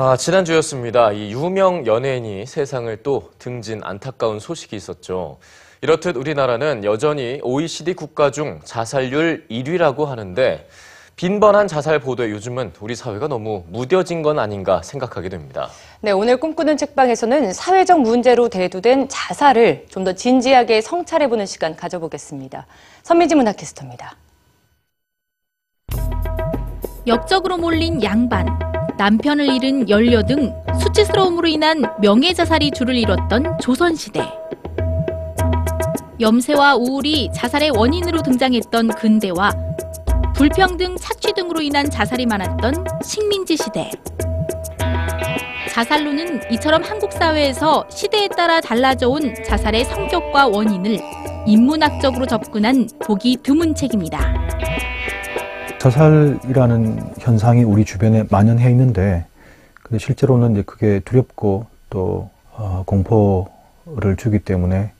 아, 지난주였습니다. 이 유명 연예인이 세상을 또 등진 안타까운 소식이 있었죠. 이렇듯 우리나라는 여전히 OECD 국가 중 자살률 1위라고 하는데 빈번한 자살 보도에 요즘은 우리 사회가 너무 무뎌진 건 아닌가 생각하게 됩니다. 네, 오늘 꿈꾸는 책방에서는 사회적 문제로 대두된 자살을 좀 더 진지하게 성찰해보는 시간 가져보겠습니다. 선미지 문학캐스터입니다. 역적으로 몰린 양반, 남편을 잃은 연료 등 수치스러움으로 인한 명예자살이 줄을 이뤘던 조선시대. 염세와 우울이 자살의 원인으로 등장했던 근대와 불평등, 착취 등으로 인한 자살이 많았던 식민지 시대. 자살로는 이처럼 한국 사회에서 시대에 따라 달라져 온 자살의 성격과 원인을 인문학적으로 접근한 보기 드문 책입니다. 자살이라는 현상이 우리 주변에 만연해 있는데, 근데 실제로는 이제 그게 두렵고 또 어, 공포를 주기 때문에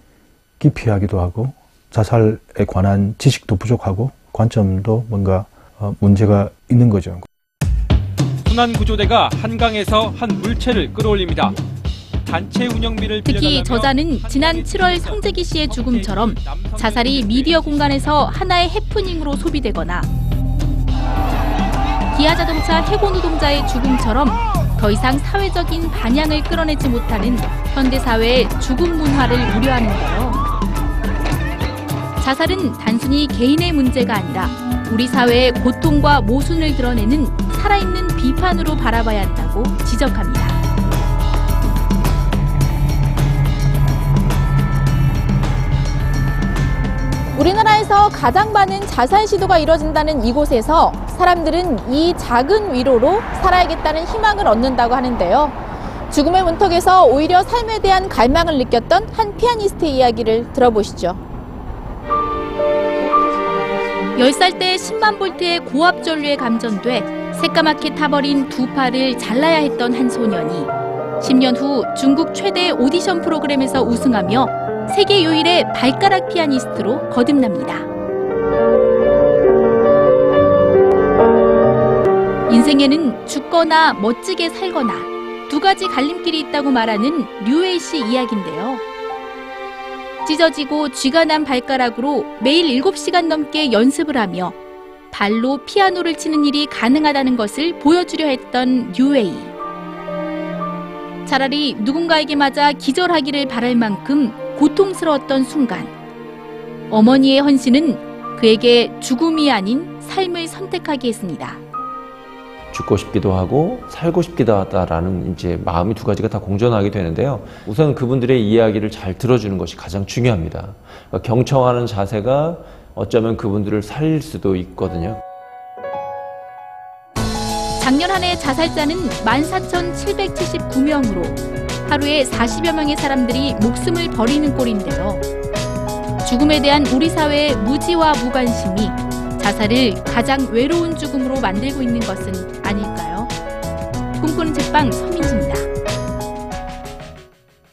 기피하기도 하고 자살에 관한 지식도 부족하고 관점도 뭔가 어, 문제가 있는 거죠. 순환 구조대가 한강에서 한 물체를 끌어올립니다. 단체 운영비를 특히 저자는 지난 7월 성재기 씨의 죽음처럼 자살이 미디어 공간에서 하나의 해프닝으로 소비되거나 기아자동차 해고 노동자의 죽음처럼 더 이상 사회적인 반향을 끌어내지 못하는 현대 사회의 죽음 문화를 우려하는데요. 자살은 단순히 개인의 문제가 아니라 우리 사회의 고통과 모순을 드러내는 살아있는 비판으로 바라봐야 한다고 지적합니다. 우리나라에서 가장 많은 자살 시도가 이뤄진다는 이곳에서 사람들은 이 작은 위로로 살아야겠다는 희망을 얻는다고 하는데요. 죽음의 문턱에서 오히려 삶에 대한 갈망을 느꼈던 한 피아니스트의 이야기를 들어보시죠. 10살 때 10만 볼트의 고압 전류에 감전돼 새까맣게 타버린 두 팔을 잘라야 했던 한 소년이 10년 후 중국 최대 오디션 프로그램에서 우승하며 세계 유일의 발가락 피아니스트로 거듭납니다. 인생에는 죽거나 멋지게 살거나 두 가지 갈림길이 있다고 말하는 류에이 씨 이야기인데요. 찢어지고 쥐가 난 발가락으로 매일 7시간 넘게 연습을 하며 발로 피아노를 치는 일이 가능하다는 것을 보여주려 했던 류에이. 차라리 누군가에게 맞아 기절하기를 바랄 만큼 고통스러웠던 순간. 어머니의 헌신은 그에게 죽음이 아닌 삶을 선택하게 했습니다. 죽고 싶기도 하고 살고 싶기도 하다라는 이제 마음이 두 가지가 다 공존하게 되는데요. 우선 그분들의 이야기를 잘 들어주는 것이 가장 중요합니다. 그러니까 경청하는 자세가 어쩌면 그분들을 살릴 수도 있거든요. 작년 한 해 자살자는 14,779명으로 하루에 40여 명의 사람들이 목숨을 버리는 꼴인데요. 죽음에 대한 우리 사회의 무지와 무관심이 자살을 가장 외로운 죽음으로 만들고 있는 것은 아닐까요? 꿈꾸는 책방 서민지입니다.